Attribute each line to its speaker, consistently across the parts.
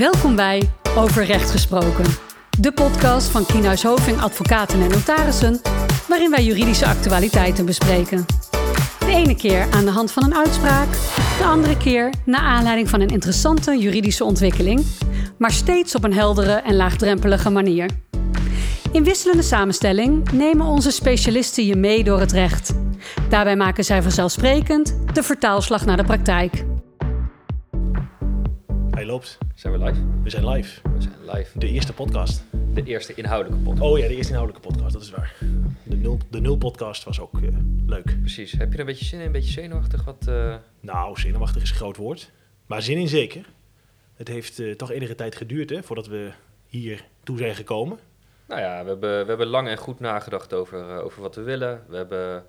Speaker 1: Welkom bij Over Recht Gesproken, de podcast van Kienhuis Hoving Advocaten en Notarissen, waarin wij juridische actualiteiten bespreken. De ene keer aan de hand van een uitspraak, de andere keer naar aanleiding van een interessante juridische ontwikkeling, maar steeds op een heldere en laagdrempelige manier. In wisselende samenstelling nemen onze specialisten je mee door het recht. Daarbij maken zij vanzelfsprekend de vertaalslag naar de praktijk.
Speaker 2: Hij loopt.
Speaker 3: Zijn we live?
Speaker 2: We zijn live.
Speaker 3: We zijn live.
Speaker 2: De eerste podcast.
Speaker 3: De eerste inhoudelijke podcast.
Speaker 2: Oh ja, de eerste inhoudelijke podcast, dat is waar. De nul, de nul podcast was ook eh, leuk.
Speaker 3: Precies. Heb je er een beetje zin in? Een beetje zenuwachtig? Wat, eh,
Speaker 2: Nou, zenuwachtig is een groot woord. Maar zin in zeker. Het heeft eh, toch enige tijd geduurd hè, voordat we hier toe zijn gekomen.
Speaker 3: Nou ja, we hebben, we hebben lang en goed nagedacht over, over wat we willen. We hebben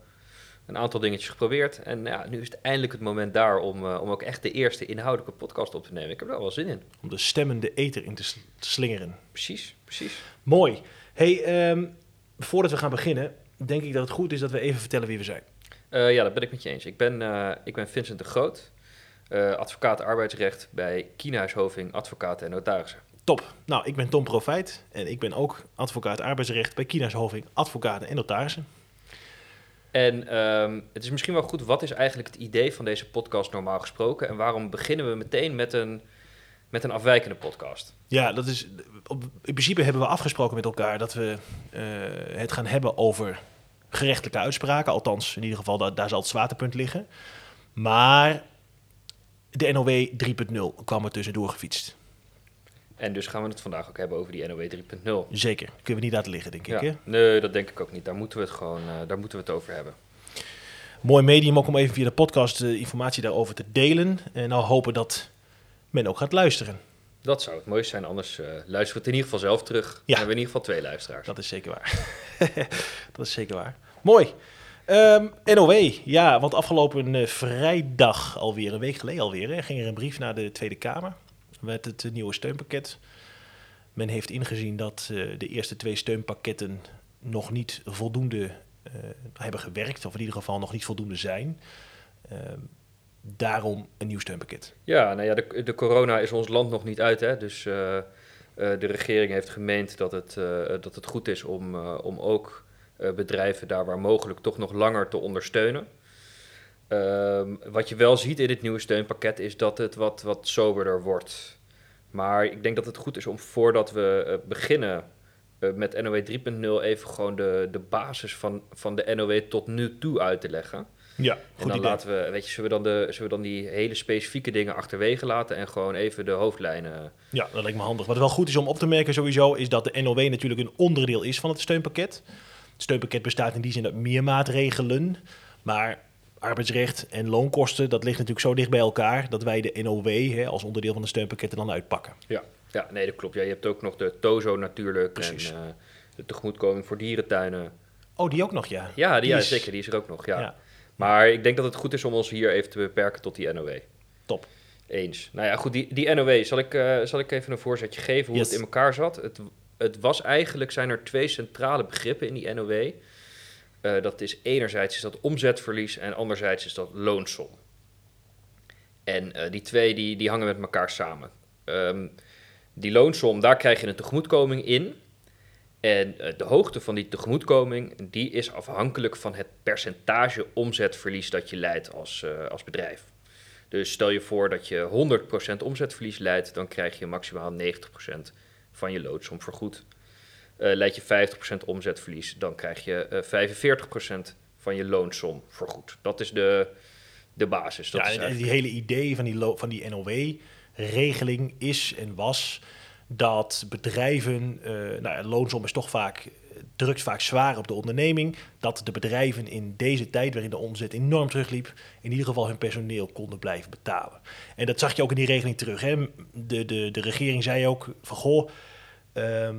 Speaker 3: een aantal dingetjes geprobeerd. En ja, nu is het eindelijk het moment daar om, eh, om ook echt de eerste inhoudelijke podcast op te nemen. Ik heb er wel zin in.
Speaker 2: Om de stemmende eter in te sl- te slingeren.
Speaker 3: Precies, precies.
Speaker 2: Mooi. Hey, ehm, voordat we gaan beginnen, denk ik dat het goed is dat we even vertellen wie we zijn.
Speaker 3: Eh, ja, dat ben ik met je eens. Ik ben, eh, ik ben Vincent de Groot, advocaat arbeidsrecht bij Kienhuis Hoving Advocaten en Notarissen.
Speaker 2: Top. Nou, ik ben Tom Profijt en ik ben ook advocaat arbeidsrecht bij Kienhuis Hoving, advocaten en notarissen.
Speaker 3: En ehm, het is misschien wel goed, wat is eigenlijk het idee van deze podcast normaal gesproken? En waarom beginnen we meteen met een, met een afwijkende podcast?
Speaker 2: Ja, dat is. In principe hebben we afgesproken met elkaar dat we eh, het gaan hebben over gerechtelijke uitspraken. Althans, in ieder geval, daar zal het zwaartepunt liggen. Maar de NOW 3.0 kwam er tussendoor gefietst.
Speaker 3: En dus gaan we het vandaag ook hebben over die NOW 3.0.
Speaker 2: Zeker. Kunnen we niet laten liggen, denk ik. Hè?
Speaker 3: Nee, dat denk ik ook niet. Daar moeten we het gewoon eh, daar moeten we het over hebben.
Speaker 2: Mooi medium ook om even via de podcast eh, informatie daarover te delen. En nou hopen dat men ook gaat luisteren.
Speaker 3: Dat zou het mooiste zijn, anders eh luisteren we het in ieder geval zelf terug.
Speaker 2: Ja.
Speaker 3: Dan hebben we in ieder geval twee luisteraars.
Speaker 2: Dat is zeker waar. dat is zeker waar. Mooi. Ehm, NOW, ja, want afgelopen vrijdag alweer, een week geleden alweer, hè, ging er een brief naar de Tweede Kamer met het eh, nieuwe steunpakket. Men heeft ingezien dat eh, de eerste twee steunpakketten nog niet voldoende eh, hebben gewerkt, of in ieder geval nog niet voldoende zijn. Ehm, daarom een nieuw steunpakket.
Speaker 3: Ja, nou ja, de, de corona is ons land nog niet uit, hè. Dus de regering heeft gemeend dat het, dat het goed is om, om ook bedrijven daar waar mogelijk toch nog langer te ondersteunen. Ehm, wat je wel ziet in het nieuwe steunpakket is dat het wat, wat soberder wordt. Maar ik denk dat het goed is om voordat we eh, beginnen eh, met NOW 3.0 even gewoon de, de basis van, van de NOW tot nu toe uit te leggen.
Speaker 2: Ja,
Speaker 3: En
Speaker 2: goed
Speaker 3: dan
Speaker 2: idee.
Speaker 3: laten we, weet je, zullen we, dan de, zullen we dan die hele specifieke dingen achterwege laten en gewoon even de hoofdlijnen.
Speaker 2: Ja, dat lijkt me handig. Wat wel goed is om op te merken sowieso, is dat de NOW natuurlijk een onderdeel is van het steunpakket. Het steunpakket bestaat in die zin uit meer maatregelen, maar arbeidsrecht en loonkosten, dat ligt natuurlijk zo dicht bij elkaar dat wij de NOW hè, als onderdeel van het steunpakket er dan uitpakken.
Speaker 3: Ja, ja nee, dat klopt. Ja, je hebt ook nog de TOZO natuurlijk
Speaker 2: Precies.
Speaker 3: en eh, de tegemoetkoming voor dierentuinen.
Speaker 2: Oh, die ook nog, ja.
Speaker 3: Ja, die,
Speaker 2: Die
Speaker 3: ja
Speaker 2: is-
Speaker 3: zeker, die is er ook nog. Ja.
Speaker 2: Ja.
Speaker 3: Maar ik denk dat het goed is om ons hier even te beperken tot die NOW.
Speaker 2: Top.
Speaker 3: Eens. Nou ja, goed, die, die NOW, zal ik, eh, zal ik even een voorzetje geven hoe
Speaker 2: Yes.
Speaker 3: het in elkaar zat? Het, het was eigenlijk, zijn er twee centrale begrippen in die NOW. Eh, dat is enerzijds is dat omzetverlies en anderzijds is dat loonsom. En eh, die twee die, die hangen met elkaar samen. Ehm, die loonsom, daar krijg je een tegemoetkoming in. En eh, de hoogte van die tegemoetkoming, die is afhankelijk van het percentage omzetverlies dat je leidt als, als bedrijf. Dus stel je voor dat je 100% omzetverlies leidt, dan krijg je maximaal 90% van je loonsom vergoed. Eh leid je 50% omzetverlies, dan krijg je eh 45% van je loonsom vergoed. Dat is de, de basis. Dat
Speaker 2: ja, en die hele idee van die, van die NOW-regeling is en was dat bedrijven, eh nou, ja, loonsom is toch vaak, drukt vaak zwaar op de onderneming, dat de bedrijven in deze tijd waarin de omzet enorm terugliep, in ieder geval hun personeel konden blijven betalen. En dat zag je ook in die regeling terug. Hè? De, de, de regering zei ook van, goh, ehm,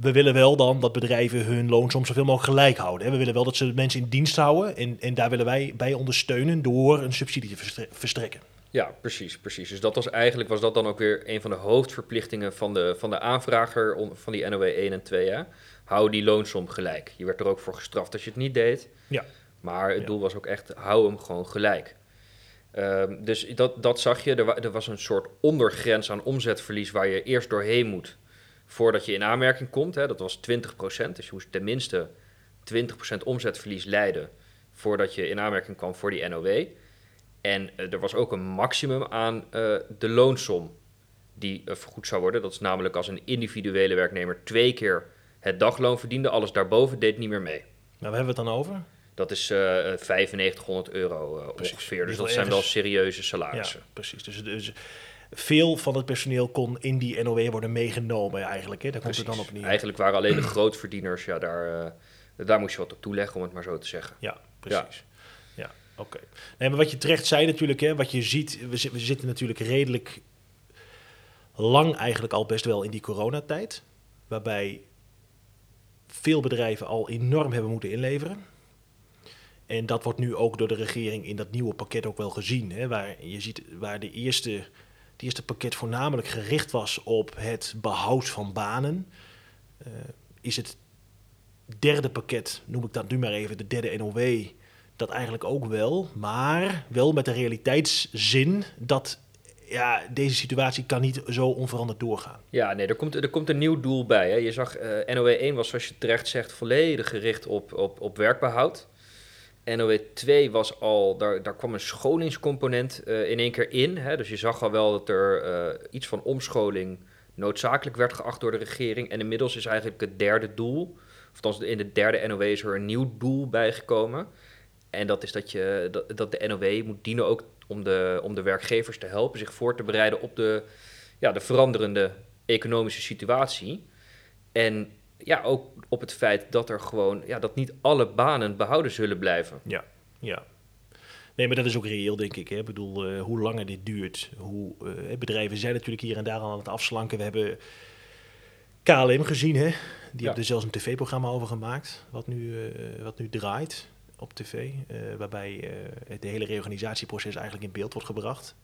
Speaker 2: we willen wel dan dat bedrijven hun loonsom zoveel mogelijk gelijk houden. Hè? We willen wel dat ze mensen in dienst houden en, en daar willen wij bij ondersteunen door een subsidie te verstre- verstrekken.
Speaker 3: Ja, precies, precies. Dus dat was eigenlijk was dat dan ook weer een van de hoofdverplichtingen van de, van de aanvrager on- van die NOW 1 en 2. Hè? Hou die loonsom gelijk. Je werd er ook voor gestraft als je het niet deed.
Speaker 2: Ja.
Speaker 3: Maar het
Speaker 2: Ja.
Speaker 3: doel was ook echt, hou hem gewoon gelijk. Ehm, dus dat, dat zag je. Er, wa- er was een soort ondergrens aan omzetverlies waar je eerst doorheen moet voordat je in aanmerking komt. Hè. Dat was 20%. Dus je moest tenminste 20% omzetverlies leiden voordat je in aanmerking kwam voor die NOW. En eh, er was ook een maximum aan eh, de loonsom die eh, vergoed zou worden. Dat is namelijk als een individuele werknemer twee keer het dagloon verdiende. Alles daarboven deed niet meer mee.
Speaker 2: Nou, waar hebben we het dan over?
Speaker 3: Dat is eh 9500 euro ongeveer. Dus dat zijn wel serieuze
Speaker 2: Ja,
Speaker 3: salarissen.
Speaker 2: precies. Dus, dus veel van het personeel kon in die NOW worden meegenomen eigenlijk. Hè? Daar komt het dan op neer.
Speaker 3: Eigenlijk waren alleen de grootverdieners, ja, daar, eh, daar moest je wat op toeleggen, om het maar zo te zeggen.
Speaker 2: Ja, precies. Ja, oké. Nee, maar wat je terecht zei natuurlijk, hè, wat je ziet, we, we zitten natuurlijk redelijk lang eigenlijk al best wel in die coronatijd, waarbij veel bedrijven al enorm hebben moeten inleveren. En dat wordt nu ook door de regering in dat nieuwe pakket ook wel gezien. Hè, waar je ziet waar de eerste, het eerste pakket voornamelijk gericht was op het behoud van banen, eh, is het derde pakket, noem ik dat nu maar even, de derde NOW, dat eigenlijk ook wel. Maar wel met de realiteitszin dat ja, deze situatie kan niet zo onveranderd doorgaan.
Speaker 3: Ja, nee, er komt, er komt een nieuw doel bij. Hè. Je zag, eh NOW 1 was, zoals je terecht zegt, volledig gericht op, op, op werkbehoud. NOW 2 was al, daar, daar kwam een scholingscomponent eh, in één keer in. Hè. Dus je zag al wel dat er eh, iets van omscholing noodzakelijk werd geacht door de regering. En inmiddels is eigenlijk het derde doel, of in de derde NOW is er een nieuw doel bijgekomen. En dat is dat, je, dat, dat de NOW moet dienen ook om de, om de werkgevers te helpen zich voor te bereiden op de, ja, de veranderende economische situatie. En ja, ook op het feit dat er gewoon, ja, dat niet alle banen behouden zullen blijven.
Speaker 2: Ja, ja. Nee, maar dat is ook reëel, denk ik. Hè. Ik bedoel, eh, hoe langer dit duurt, hoe eh, bedrijven zijn natuurlijk hier en daar al aan het afslanken. We hebben KLM gezien, hè. Die hebben er zelfs een tv-programma over gemaakt, wat nu, eh, wat nu draait op tv. waarbij het hele reorganisatieproces eigenlijk in beeld wordt gebracht.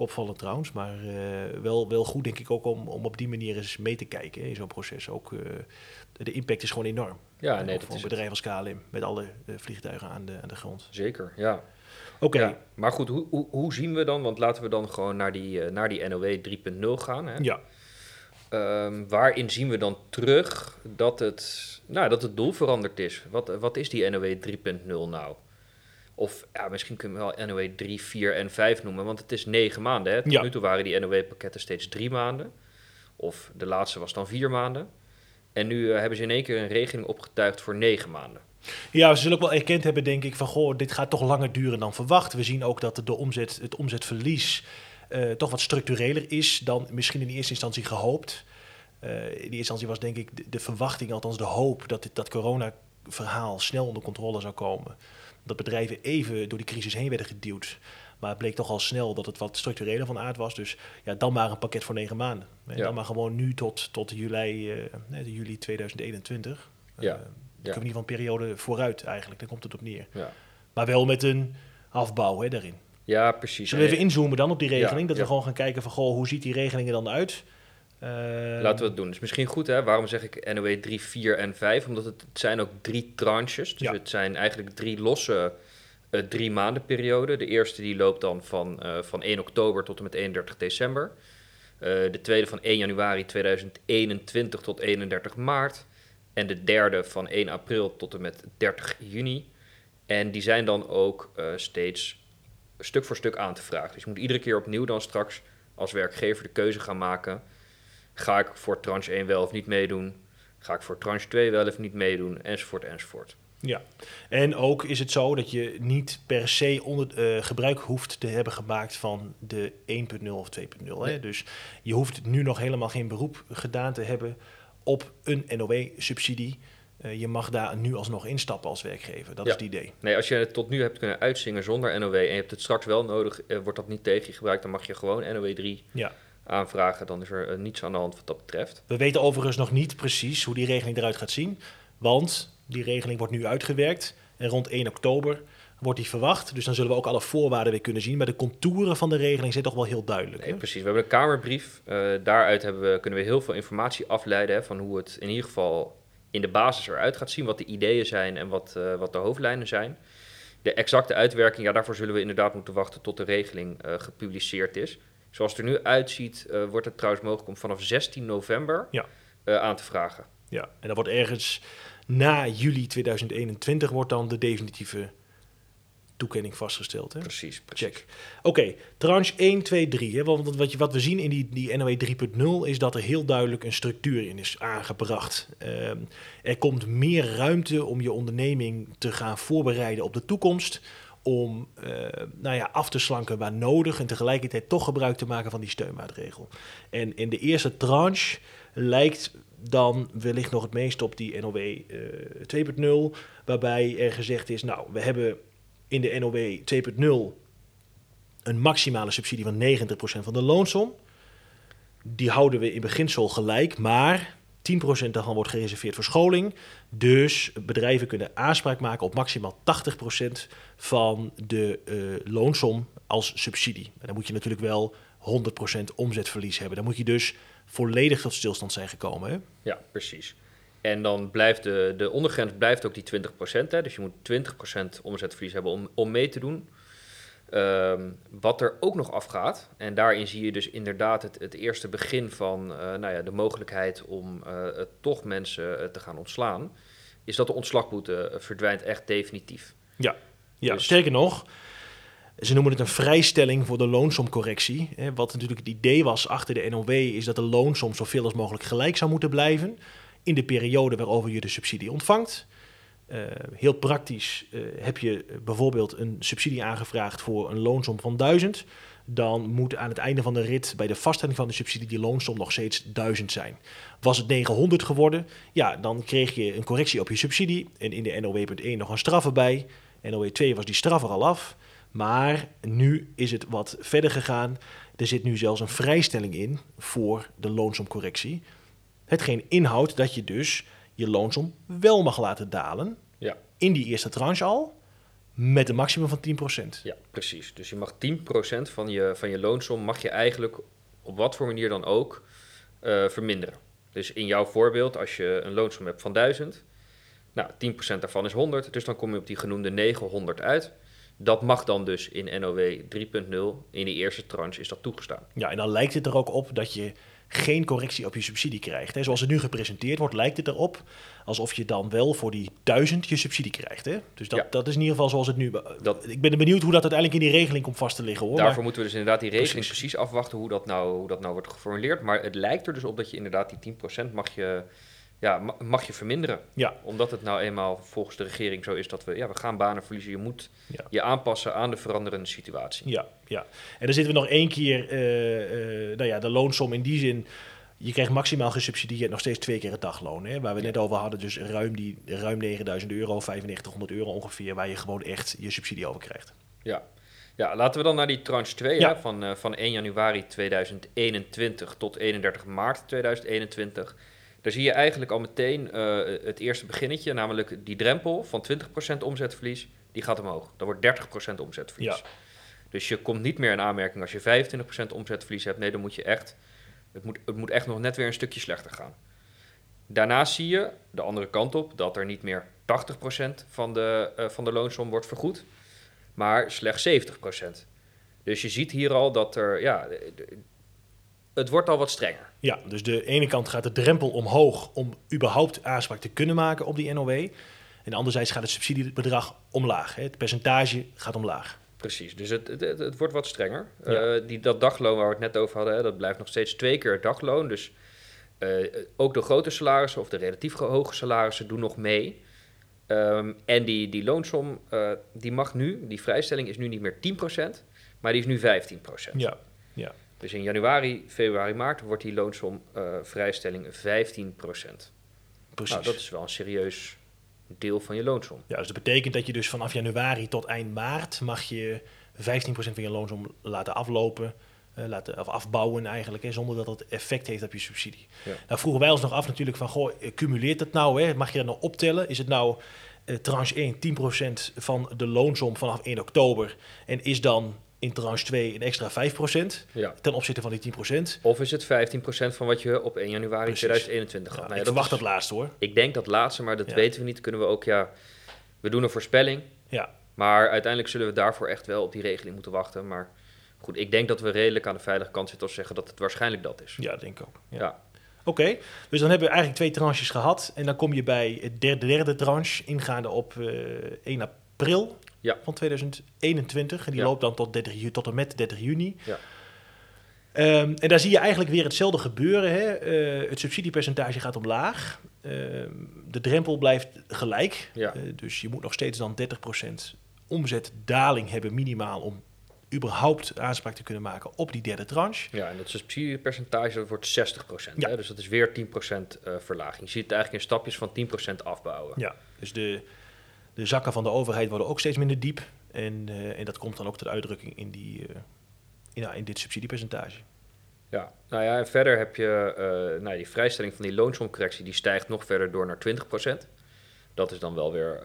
Speaker 2: Opvallend trouwens, maar eh, wel, wel goed denk ik ook om, om op die manier eens mee te kijken hè, in zo'n proces. Ook, eh, de impact is gewoon enorm.
Speaker 3: Ja, nee, dat
Speaker 2: voor
Speaker 3: is
Speaker 2: een
Speaker 3: het.
Speaker 2: bedrijf als KLM, met alle eh, vliegtuigen aan de, aan de grond.
Speaker 3: Zeker, ja.
Speaker 2: Oké,
Speaker 3: ja. Maar goed, hoe, hoe, hoe zien we dan, want laten we dan gewoon naar die, naar die NOW 3.0 gaan. Hè?
Speaker 2: ja.
Speaker 3: Ehm, waarin zien we dan terug dat het, nou, dat het doel veranderd is? Wat, wat is die NOW 3.0 nou? Of ja, misschien kunnen we wel NOW 3, 4 en 5 noemen, want het is negen maanden. Hè? Tot
Speaker 2: Ja.
Speaker 3: nu toe waren die NOW-pakketten steeds drie maanden. Of de laatste was dan vier maanden. En nu eh, hebben ze in één keer een regeling opgetuigd voor negen maanden.
Speaker 2: ja, ze zullen ook wel erkend hebben, denk ik, van goh, dit gaat toch langer duren dan verwacht. We zien ook dat de omzet, het omzetverlies eh, toch wat structureler is dan misschien in eerste instantie gehoopt. Eh, in eerste instantie was denk ik de, de verwachting, althans de hoop, dat dat corona-verhaal snel onder controle zou komen. Dat bedrijven even door die crisis heen werden geduwd. Maar het bleek toch al snel dat het wat structureler van aard was. Dus ja, dan maar een pakket voor negen maanden. En
Speaker 3: Ja.
Speaker 2: dan maar gewoon nu tot, tot juli, eh, nee, juli 2021. Eh,
Speaker 3: Ja.
Speaker 2: dan kunnen we in ieder geval een periode vooruit eigenlijk. Daar komt het op neer.
Speaker 3: Ja,
Speaker 2: Maar wel met een afbouw hè, daarin.
Speaker 3: ja precies.
Speaker 2: Zullen we even
Speaker 3: En-
Speaker 2: inzoomen dan op die regeling?
Speaker 3: Ja,
Speaker 2: dat we
Speaker 3: ja.
Speaker 2: gewoon gaan kijken van, goh, hoe ziet die regeling er dan uit? Eh,
Speaker 3: Laten we het doen. Is misschien goed, hè? Waarom zeg ik NOW 3, 4 en 5? Omdat het, het zijn ook drie tranches. Dus
Speaker 2: Ja.
Speaker 3: het zijn eigenlijk drie losse eh, drie maanden periode. De eerste die loopt dan van, eh, van 1 oktober tot en met 31 december. De tweede van 1 januari 2021 tot 31 maart. En de derde van 1 april tot en met 30 juni. En die zijn dan ook steeds stuk voor stuk aan te vragen. Dus je moet iedere keer opnieuw dan straks als werkgever de keuze gaan maken. Ga ik voor tranche 1 wel of niet meedoen? Ga ik voor tranche 2 wel of niet meedoen? Enzovoort, enzovoort.
Speaker 2: Ja, en ook is het zo dat je niet per se onder, eh, gebruik hoeft te hebben gemaakt van de 1.0 of 2.0. hè.
Speaker 3: Nee.
Speaker 2: Dus je hoeft nu nog helemaal geen beroep gedaan te hebben op een NOW-subsidie. Eh, je mag daar nu alsnog instappen als werkgever. Dat
Speaker 3: Ja.
Speaker 2: is het idee.
Speaker 3: Nee, als je het tot nu hebt kunnen uitzingen zonder NOW en je hebt het straks wel nodig, eh, wordt dat niet tegen je gebruikt, dan mag je gewoon NOW 3
Speaker 2: Ja.
Speaker 3: Aanvragen. Dan is er eh, niets aan de hand wat dat betreft.
Speaker 2: We weten overigens nog niet precies hoe die regeling eruit gaat zien. Want die regeling wordt nu uitgewerkt. En rond 1 oktober wordt die verwacht. Dus dan zullen we ook alle voorwaarden weer kunnen zien. Maar de contouren van de regeling zijn toch wel heel duidelijk.
Speaker 3: Nee, precies. We hebben een kamerbrief. Eh, daaruit hebben we, kunnen we heel veel informatie afleiden hè, van hoe het in ieder geval in de basis eruit gaat zien. Wat de ideeën zijn en wat, eh, wat de hoofdlijnen zijn. De exacte uitwerking, ja, daarvoor zullen we inderdaad moeten wachten tot de regeling gepubliceerd is. Zoals het er nu uitziet, eh, wordt het trouwens mogelijk om vanaf 16 november
Speaker 2: Ja.
Speaker 3: eh, aan te vragen.
Speaker 2: Ja, en dan wordt ergens na juli 2021 wordt dan de definitieve toekenning vastgesteld. Hè?
Speaker 3: Precies, precies.
Speaker 2: Check. Oké, tranche 1, 2, 3. Hè? Want wat, je, wat we zien in die, die NOW 3.0 is dat er heel duidelijk een structuur in is aangebracht. Ehm, er komt meer ruimte om je onderneming te gaan voorbereiden op de toekomst. Om eh, nou ja, af te slanken waar nodig en tegelijkertijd toch gebruik te maken van die steunmaatregel. En in de eerste tranche lijkt dan wellicht nog het meest op die NOW eh 2.0, waarbij er gezegd is, nou, we hebben in de NOW 2.0 een maximale subsidie van 90% van de loonsom. Die houden we in beginsel gelijk, maar 10% daarvan wordt gereserveerd voor scholing. Dus bedrijven kunnen aanspraak maken op maximaal 80% van de eh, loonsom als subsidie. En dan moet je natuurlijk wel 100% omzetverlies hebben. Dan moet je dus volledig tot stilstand zijn gekomen. Hè?
Speaker 3: Ja, precies. En dan blijft de, de ondergrens blijft ook die 20%. Hè? Dus je moet 20% omzetverlies hebben om, om mee te doen. Ehm, wat er ook nog afgaat, en daarin zie je dus inderdaad het, het eerste begin van eh, nou ja, de mogelijkheid om eh, toch mensen eh, te gaan ontslaan, is dat de ontslagboete verdwijnt echt definitief.
Speaker 2: Ja,
Speaker 3: Dus-
Speaker 2: sterker nog, ze noemen het een vrijstelling voor de loonsomcorrectie. Hè, Wat natuurlijk het idee was achter de NOW is dat de loonsom zoveel als mogelijk gelijk zou moeten blijven in de periode waarover je de subsidie ontvangt. Eh, heel praktisch eh, heb je bijvoorbeeld een subsidie aangevraagd voor een loonsom van 1000. Dan moet aan het einde van de rit bij de vaststelling van de subsidie die loonsom nog steeds 1000 zijn. Was het 900 geworden, ja, dan kreeg je een correctie op je subsidie. En in de NOW.1 nog een straf erbij. NOW 2 was die straf er al af. Maar nu is het wat verder gegaan. Er zit nu zelfs een vrijstelling in voor de loonsomcorrectie. Hetgeen inhoudt dat je dus je loonsom wel mag laten dalen.
Speaker 3: Ja.
Speaker 2: In die eerste tranche al. Met een maximum van 10%.
Speaker 3: Ja, precies. Dus je mag 10% van je, van je loonsom mag je eigenlijk op wat voor manier dan ook eh, verminderen. Dus in jouw voorbeeld, als je een loonsom hebt van 1000, nou 10% daarvan is 100, dus dan kom je op die genoemde 900 uit. Dat mag dan dus in NOW 3.0, in die eerste tranche is dat toegestaan.
Speaker 2: Ja, en dan lijkt het er ook op dat je geen correctie op je subsidie krijgt. Hè. Zoals het nu gepresenteerd wordt, lijkt het erop alsof je dan wel voor die 1000 je subsidie krijgt. Hè. Dus dat,
Speaker 3: Ja.
Speaker 2: dat is in ieder geval zoals het nu...
Speaker 3: Dat-
Speaker 2: ik ben benieuwd hoe dat uiteindelijk in die regeling komt vast te liggen. Hoor.
Speaker 3: Daarvoor
Speaker 2: Maar-
Speaker 3: moeten we dus inderdaad die regeling
Speaker 2: Precies.
Speaker 3: precies, afwachten hoe dat, nou, hoe dat nou wordt geformuleerd. Maar het lijkt er dus op dat je inderdaad die 10% mag je, ja, ma- mag je verminderen.
Speaker 2: ja,
Speaker 3: Omdat het nou eenmaal volgens de regering zo is dat we, ja, we gaan banen verliezen. Je moet
Speaker 2: Ja.
Speaker 3: je aanpassen aan de veranderende situatie.
Speaker 2: Ja, ja. En dan zitten we nog één keer, eh, eh, nou ja, de loonsom in die zin. Je krijgt maximaal gesubsidieerd nog steeds twee keer het dagloon. Hè, waar we net over hadden, dus ruim, die, ruim 9000 euro, 9500 euro ongeveer, waar je gewoon echt je subsidie over krijgt.
Speaker 3: Ja. ja, laten we dan naar die tranche 2
Speaker 2: Ja.
Speaker 3: hè, van, eh, van 1 januari 2021 tot 31 maart 2021. Daar zie je eigenlijk al meteen eh, het eerste beginnetje, namelijk die drempel van 20% omzetverlies, die gaat omhoog. Dan wordt 30% omzetverlies.
Speaker 2: Ja.
Speaker 3: Dus je komt niet meer in aanmerking als je 25% omzetverlies hebt. Nee, dan moet je echt, het moet, het moet echt nog net weer een stukje slechter gaan. Daarnaast zie je de andere kant op dat er niet meer 80% van de, eh, van de loonsom wordt vergoed, maar slechts 70%. Dus je ziet hier al dat er, ja, het wordt al wat strenger.
Speaker 2: Ja, dus de ene kant gaat de drempel omhoog om überhaupt aanspraak te kunnen maken op die NOW. En anderzijds gaat het subsidiebedrag omlaag. Hè. Het percentage gaat omlaag.
Speaker 3: Precies, dus het, het, het, wordt wat strenger.
Speaker 2: Ja.
Speaker 3: Eh, die, dat dagloon waar we het net over hadden, hè, dat blijft nog steeds twee keer het dagloon. Dus eh, ook de grote salarissen of de relatief hoge salarissen doen nog mee. Ehm, en die, die loonsom, eh, die mag nu, die vrijstelling is nu niet meer 10%, maar die is nu 15%.
Speaker 2: Ja, ja.
Speaker 3: Dus in januari, februari, maart wordt die loonsom eh, vrijstelling 15%.
Speaker 2: precies.
Speaker 3: Nou, dat is wel een serieus deel van je loonsom.
Speaker 2: Ja, dus dat betekent dat je dus vanaf januari tot eind maart mag je 15% van je loonsom laten aflopen, eh, laten, of afbouwen eigenlijk, hè, zonder dat dat effect heeft op je subsidie.
Speaker 3: Ja.
Speaker 2: Nou vroegen wij ons nog af natuurlijk van, goh, cumuleert dat nou? Hè? Mag je dat nou optellen? Is het nou eh, tranche 1 10% van de loonsom vanaf 1 oktober en is dan in tranche 2 een extra 5%
Speaker 3: Ja.
Speaker 2: ten opzichte van die 10%?
Speaker 3: Of is het 15% van wat je op 1 januari
Speaker 2: Precies.
Speaker 3: 2021 had?
Speaker 2: Ja,
Speaker 3: Nou ja,
Speaker 2: ik
Speaker 3: dat
Speaker 2: verwacht
Speaker 3: is-
Speaker 2: dat laatste hoor.
Speaker 3: Ik denk dat laatste, maar dat weten we niet. Kunnen we ook, ja... We doen een voorspelling,
Speaker 2: Ja,
Speaker 3: Maar uiteindelijk zullen we daarvoor echt wel op die regeling moeten wachten. Maar goed, ik denk dat we redelijk aan de veilige kant zitten als we zeggen dat het waarschijnlijk dat is.
Speaker 2: Ja, denk ik ook. Ja. Oké, dus dan hebben we eigenlijk twee tranches gehad. En dan kom je bij het derde, derde tranche, ingaande op eh 1 april
Speaker 3: Ja.
Speaker 2: van 2021. En die
Speaker 3: Ja.
Speaker 2: loopt dan tot, 30, ju- tot en met 30 juni.
Speaker 3: Ja.
Speaker 2: Ehm, en daar zie je eigenlijk weer hetzelfde gebeuren. Hè? Eh, het subsidiepercentage gaat omlaag. Ehm, de drempel blijft gelijk.
Speaker 3: Ja.
Speaker 2: Eh, dus je moet nog steeds dan 30% omzetdaling hebben minimaal om überhaupt aanspraak te kunnen maken op die derde tranche.
Speaker 3: Ja, en dat subsidiepercentage dat wordt 60%.
Speaker 2: Ja.
Speaker 3: Hè? Dus dat is weer 10% eh, verlaging. Je ziet het eigenlijk in stapjes van 10% afbouwen.
Speaker 2: Ja, dus de, de zakken van de overheid worden ook steeds minder diep. En, eh, en dat komt dan ook tot uitdrukking in, die, eh, in, dit subsidiepercentage.
Speaker 3: Ja, nou ja, en verder heb je eh, nou, die vrijstelling van die loonsomcorrectie, die stijgt nog verder door naar 20%. Dat is dan wel weer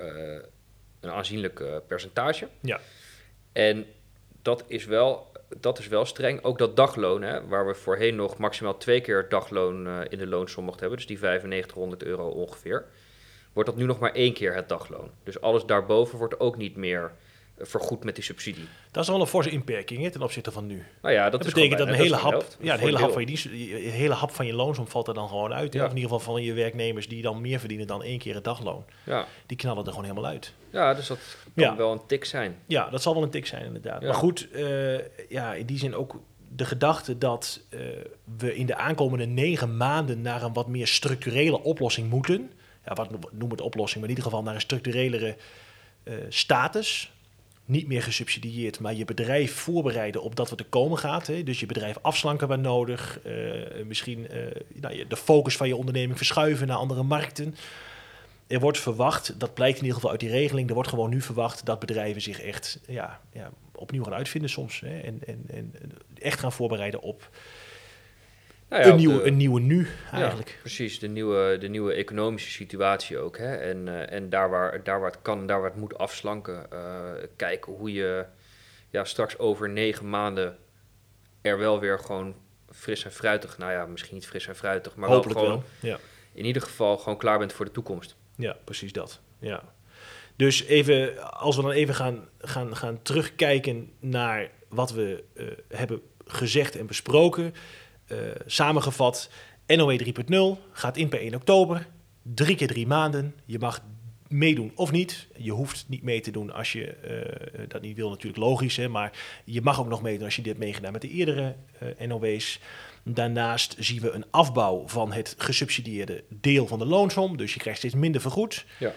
Speaker 3: een aanzienlijk percentage.
Speaker 2: Ja.
Speaker 3: En dat is wel, dat is wel streng. Ook dat dagloon, hè, waar we voorheen nog maximaal twee keer het dagloon in de loonsom mochten hebben, dus die 9500 euro ongeveer, wordt dat nu nog maar één keer het dagloon. Dus alles daarboven wordt ook niet meer eh, vergoed met die subsidie.
Speaker 2: Dat is wel een forse inperking hè, ten opzichte van nu.
Speaker 3: Nou ja, dat,
Speaker 2: betekent dat een hele hap, ja, een hele hap van je, dienst, een hele hap van je loonsom valt er dan gewoon uit.
Speaker 3: Ja.
Speaker 2: Of in ieder geval van je werknemers die dan meer verdienen dan één keer het dagloon.
Speaker 3: Ja.
Speaker 2: Die knallen er gewoon helemaal uit.
Speaker 3: ja, dus dat kan
Speaker 2: Ja.
Speaker 3: wel een tik zijn.
Speaker 2: Ja, dat zal wel een tik zijn inderdaad. Maar goed, eh, ja, in die zin ook de gedachte dat eh, we in de aankomende negen maanden naar een wat meer structurele oplossing moeten. Ja, wat no- noem het oplossing, maar in ieder geval naar een structurelere eh, status. Niet meer gesubsidieerd, maar je bedrijf voorbereiden op dat wat er komen gaat. Hè. Dus je bedrijf afslanken waar nodig. eh, misschien eh, nou, de focus van je onderneming verschuiven naar andere markten. Er wordt verwacht, dat blijkt in ieder geval uit die regeling, er wordt gewoon nu verwacht dat bedrijven zich echt ja, ja, opnieuw gaan uitvinden soms. Hè, en, en, en echt gaan voorbereiden op
Speaker 3: Nou ja,
Speaker 2: een, nieuwe,
Speaker 3: de-
Speaker 2: een nieuwe nu
Speaker 3: Ja,
Speaker 2: eigenlijk.
Speaker 3: precies, de nieuwe, de nieuwe economische situatie ook. Hè? En, eh, en daar, waar, daar waar het kan en daar waar het moet afslanken, eh, kijken hoe je ja, straks over negen maanden er wel weer gewoon fris en fruitig, nou ja, misschien niet fris en fruitig, maar
Speaker 2: Hopelijk
Speaker 3: wel gewoon
Speaker 2: wel. Ja.
Speaker 3: in ieder geval gewoon klaar bent voor de toekomst.
Speaker 2: ja, precies dat. Ja. Dus even, als we dan even gaan, gaan, gaan terugkijken naar wat we eh, hebben gezegd en besproken. Eh, samengevat, NOE 3.0 gaat in per 1 oktober. Drie keer drie maanden. Je mag meedoen of niet. Je hoeft niet mee te doen als je eh, dat niet wil, natuurlijk logisch. Hè? Maar je mag ook nog meedoen als je dit hebt meegedaan met de eerdere eh, NOW's. Daarnaast zien we een afbouw van het gesubsidieerde deel van de loonsom. Dus je krijgt steeds minder vergoed.
Speaker 3: Ja.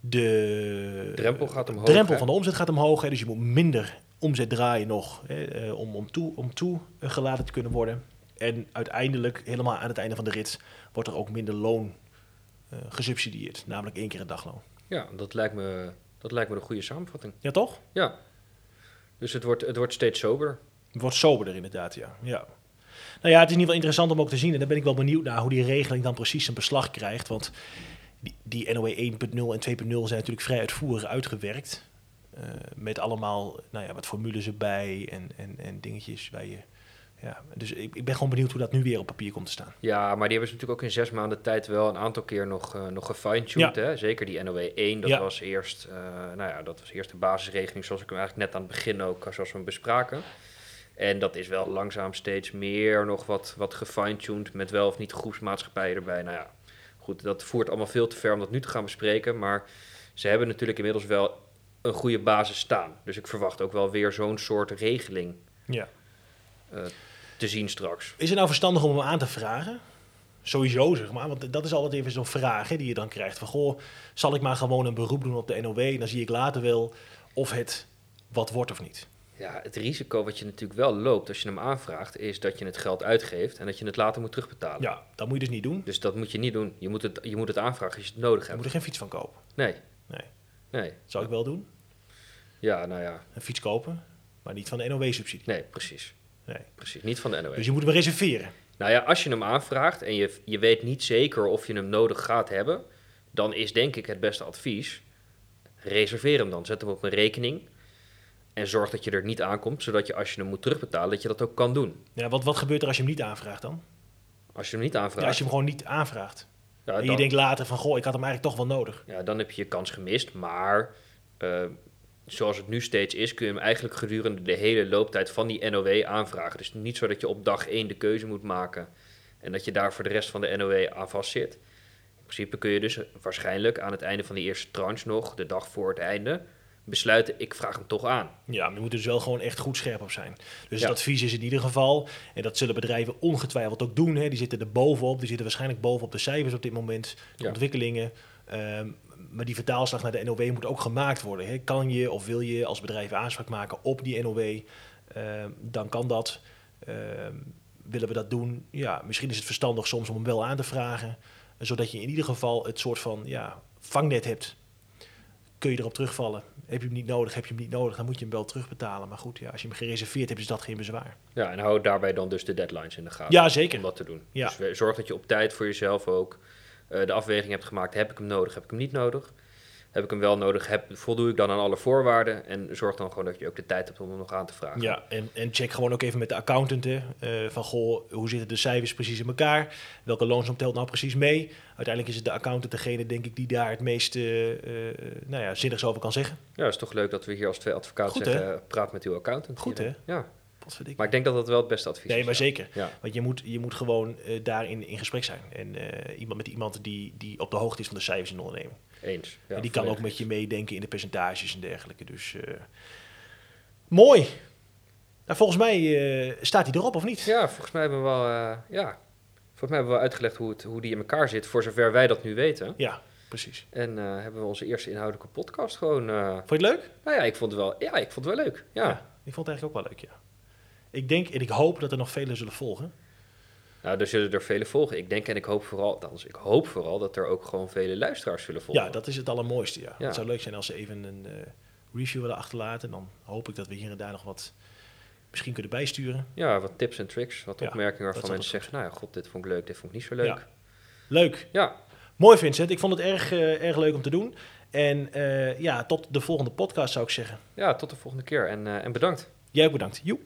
Speaker 2: De
Speaker 3: Drempel gaat omhoog,
Speaker 2: drempel van de omzet gaat omhoog. Hè? Dus je moet minder omzet draaien nog hè, eh, om, om, toe, om toe eh, geladen te kunnen worden. En uiteindelijk, helemaal aan het einde van de rit, wordt er ook minder loon eh, gesubsidieerd. Namelijk één keer het dagloon.
Speaker 3: Ja, dat lijkt me, dat lijkt me een goede samenvatting.
Speaker 2: Ja, toch?
Speaker 3: Ja, dus het wordt, het wordt steeds soberder.
Speaker 2: Het wordt soberder inderdaad, ja. ja. Nou ja, het is in ieder geval interessant om ook te zien. En daar ben ik wel benieuwd naar hoe die regeling dan precies zijn beslag krijgt. Want die, die NOE 1.0 en 2.0 zijn natuurlijk vrij uitvoerig uitgewerkt. Eh, met allemaal nou ja, wat formules erbij en, en, en dingetjes waar je... Ja, dus ik, ik ben gewoon benieuwd hoe dat nu weer op papier komt te staan.
Speaker 3: Ja, maar die hebben ze natuurlijk ook in zes maanden tijd wel een aantal keer nog, eh nog gefine-tuned. Hè? Zeker die NOW 1, dat,
Speaker 2: Ja.
Speaker 3: was eerst, eh, nou ja, dat was eerst de basisregeling zoals ik hem eigenlijk net aan het begin ook, eh, zoals we hem bespraken. En dat is wel langzaam steeds meer nog wat, wat gefine-tuned met wel of niet groepsmaatschappijen erbij. Nou ja, goed, dat voert allemaal veel te ver om dat nu te gaan bespreken. Maar ze hebben natuurlijk inmiddels wel een goede basis staan. Dus ik verwacht ook wel weer zo'n soort regeling
Speaker 2: Ja.
Speaker 3: eh, te zien straks.
Speaker 2: Is het nou verstandig om hem aan te vragen? Sowieso, zeg maar. Want dat is altijd even zo'n vraag hè, die je dan krijgt. Van, goh, zal ik maar gewoon een beroep doen op de NOW... en dan zie ik later wel of het wat wordt of niet.
Speaker 3: Ja, het risico wat je natuurlijk wel loopt als je hem aanvraagt, is dat je het geld uitgeeft en dat je het later moet terugbetalen.
Speaker 2: Ja, dat moet je dus niet doen.
Speaker 3: Dus dat moet je niet doen. Je moet het, je moet het aanvragen als je het nodig
Speaker 2: Je
Speaker 3: hebt.
Speaker 2: moet er geen fiets van kopen.
Speaker 3: Nee.
Speaker 2: Nee.
Speaker 3: Nee.
Speaker 2: Zou ik wel doen.
Speaker 3: Ja, nou ja.
Speaker 2: Een fiets kopen, maar niet van de NOW-subsidie.
Speaker 3: Nee, precies.
Speaker 2: Nee.
Speaker 3: Precies. Niet van de NOW.
Speaker 2: Dus je moet hem reserveren.
Speaker 3: Nou ja, als je hem aanvraagt en je, je weet niet zeker of je hem nodig gaat hebben, dan is denk ik het beste advies, reserveer hem dan. Zet hem op een rekening en zorg dat je er niet aankomt, zodat je als je hem moet terugbetalen, dat je dat ook kan doen.
Speaker 2: Ja, wat, wat gebeurt er als je hem niet aanvraagt dan?
Speaker 3: Als je hem niet aanvraagt,
Speaker 2: Ja, als je hem gewoon niet aanvraagt.
Speaker 3: ja,
Speaker 2: en je
Speaker 3: dan-
Speaker 2: denkt later van, goh, ik had hem eigenlijk toch wel nodig.
Speaker 3: ja, dan heb je je kans gemist. Maar eh, zoals het nu steeds is, kun je hem eigenlijk gedurende de hele looptijd van die NOW aanvragen. Dus niet zo dat je op dag 1 de keuze moet maken en dat je daar voor de rest van de NOW aan vast zit. In principe kun je dus waarschijnlijk aan het einde van die eerste tranche nog, de dag voor het einde, besluiten, ik vraag hem toch aan.
Speaker 2: Ja, maar je moet dus wel gewoon echt goed scherp op zijn. Dus
Speaker 3: Ja.
Speaker 2: het advies is in ieder geval, en dat zullen bedrijven ongetwijfeld ook doen, hè, die zitten er bovenop, die zitten waarschijnlijk bovenop de cijfers op dit moment, de
Speaker 3: Ja.
Speaker 2: ontwikkelingen. Ehm, maar die vertaalslag naar de NOW moet ook gemaakt worden. Hè. Kan je of wil je als bedrijf aanspraak maken op die NOW, ehm, dan kan dat. Ehm, willen we dat doen? Ja, misschien is het verstandig soms om hem wel aan te vragen, zodat je in ieder geval het soort van ja, vangnet hebt kun je erop terugvallen. Heb je hem niet nodig, heb je hem niet nodig, dan moet je hem wel terugbetalen. Maar goed, ja, als je hem gereserveerd hebt, is dat geen bezwaar.
Speaker 3: Ja, en hou daarbij dan dus de deadlines in de gaten.
Speaker 2: Ja, zeker.
Speaker 3: Om dat te doen.
Speaker 2: Ja.
Speaker 3: Dus zorg dat je op tijd voor jezelf ook de afweging hebt gemaakt. Heb ik hem nodig, heb ik hem niet nodig? Heb ik hem wel nodig, heb, voldoe ik dan aan alle voorwaarden? En zorg dan gewoon dat je ook de tijd hebt om hem nog aan te vragen.
Speaker 2: Ja, en, en check gewoon ook even met de accountant. Hè, eh, van goh, hoe zitten de cijfers precies in elkaar? Welke loonsom telt nou precies mee? Uiteindelijk is het de accountant degene, denk ik, die daar het meest eh, eh, nou ja, zinnigs over kan zeggen.
Speaker 3: Ja, is toch leuk dat we hier als twee advocaten
Speaker 2: Goed,
Speaker 3: zeggen, eh, praat met uw accountant.
Speaker 2: Goed,
Speaker 3: hier. Ja,
Speaker 2: Potverdikke.
Speaker 3: maar ik denk dat dat wel het beste advies
Speaker 2: Nee,
Speaker 3: is.
Speaker 2: maar
Speaker 3: ja.
Speaker 2: zeker.
Speaker 3: Ja,
Speaker 2: Want je moet, je moet gewoon eh, daarin in gesprek zijn. En eh, iemand met iemand die, die op de hoogte is van de cijfers in de onderneming.
Speaker 3: eens. Ja,
Speaker 2: en die kan ook met je meedenken in de percentages en dergelijke. Dus eh, mooi. Nou, volgens mij staat hij erop, of niet?
Speaker 3: Ja, volgens mij hebben we wel, ja, volgens mij hebben we wel uitgelegd hoe, het, hoe die in elkaar zit, voor zover wij dat nu weten.
Speaker 2: Ja, precies.
Speaker 3: En hebben we onze eerste inhoudelijke podcast gewoon...
Speaker 2: Vond je het leuk?
Speaker 3: nou ja, ik vond het wel, ja, ik vond het wel leuk. Ja.
Speaker 2: Ik vond het eigenlijk ook wel leuk, ja. Ik denk en ik hoop dat er nog velen zullen volgen.
Speaker 3: Nou, er zullen er vele volgen. Ik denk en ik hoop vooral, althans, ik hoop vooral dat er ook gewoon vele luisteraars zullen volgen.
Speaker 2: Ja, dat is het allermooiste, ja.
Speaker 3: Ja.
Speaker 2: Het zou leuk zijn als ze even een eh, review willen achterlaten. Dan hoop ik dat we hier en daar nog wat misschien kunnen bijsturen.
Speaker 3: Ja, wat tips en tricks, wat
Speaker 2: Ja,
Speaker 3: opmerkingen waarvan mensen zeggen, nou ja, god, dit vond ik leuk, dit vond ik niet zo leuk.
Speaker 2: Ja. Leuk.
Speaker 3: Ja,
Speaker 2: Mooi, Vincent. Ik vond het erg, eh, erg leuk om te doen. En eh, ja, tot de volgende podcast zou ik zeggen.
Speaker 3: ja, tot de volgende keer en, en bedankt.
Speaker 2: Jij ook bedankt. Joep.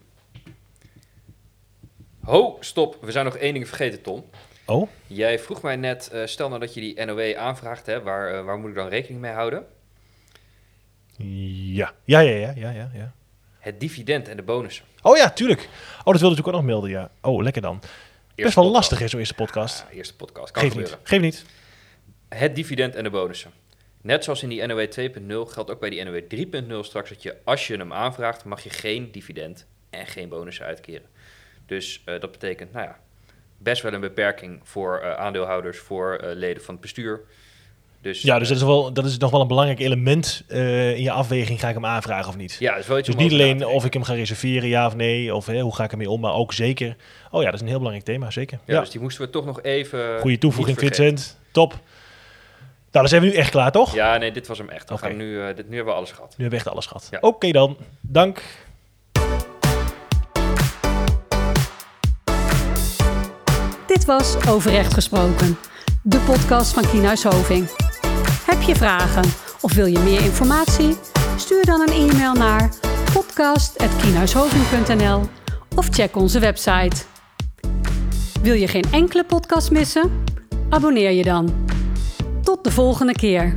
Speaker 3: Ho, stop, we zijn nog één ding vergeten, Tom.
Speaker 2: Oh?
Speaker 3: Jij vroeg mij net, eh, stel nou dat je die NOW aanvraagt, hè, waar, eh, waar moet ik dan rekening mee houden?
Speaker 2: Ja. Ja, ja, ja, ja, ja, ja.
Speaker 3: Het dividend en de bonussen.
Speaker 2: Oh ja, tuurlijk. Oh, dat wilde ik ook nog melden, ja. Oh, lekker dan. Best
Speaker 3: Eerste
Speaker 2: wel
Speaker 3: podcast.
Speaker 2: lastig, hè, zo'n eerste podcast.
Speaker 3: Ja, eerste podcast, kan
Speaker 2: Geef
Speaker 3: gebeuren.
Speaker 2: niet. Geef niet.
Speaker 3: Het dividend en de bonussen. Net zoals in die NOW 2.0 geldt ook bij die NOW 3.0 straks dat je, als je hem aanvraagt, mag je geen dividend en geen bonussen uitkeren. Dus eh, dat betekent, nou ja, best wel een beperking voor eh, aandeelhouders, voor eh, leden van het bestuur. Dus,
Speaker 2: Ja, dus dat is, wel, dat is nog wel een belangrijk element in je afweging. Ga ik hem aanvragen of niet?
Speaker 3: ja, dat is wel iets
Speaker 2: Dus niet alleen of ik hem ga reserveren, ja of nee, of hè, hoe ga ik ermee om, maar ook zeker. Oh ja, dat is een heel belangrijk thema, zeker.
Speaker 3: Ja,
Speaker 2: Ja,
Speaker 3: dus die moesten we toch nog even.
Speaker 2: goede toevoeging. Vincent. Top. Nou, dan zijn we nu echt klaar, toch?
Speaker 3: Ja, nee, dit was hem echt. We gaan nu, dit, nu hebben we alles gehad.
Speaker 2: Nu hebben we echt alles gehad.
Speaker 3: Ja.
Speaker 2: Oké dan. Dank.
Speaker 1: Dit was Overrecht Gesproken, de podcast van Kienhuis Hoving. Heb je vragen of wil je meer informatie? Stuur dan een e-mail naar podcast.kienhuishoving.nl of check onze website. Wil je geen enkele podcast missen? Abonneer je dan. Tot de volgende keer.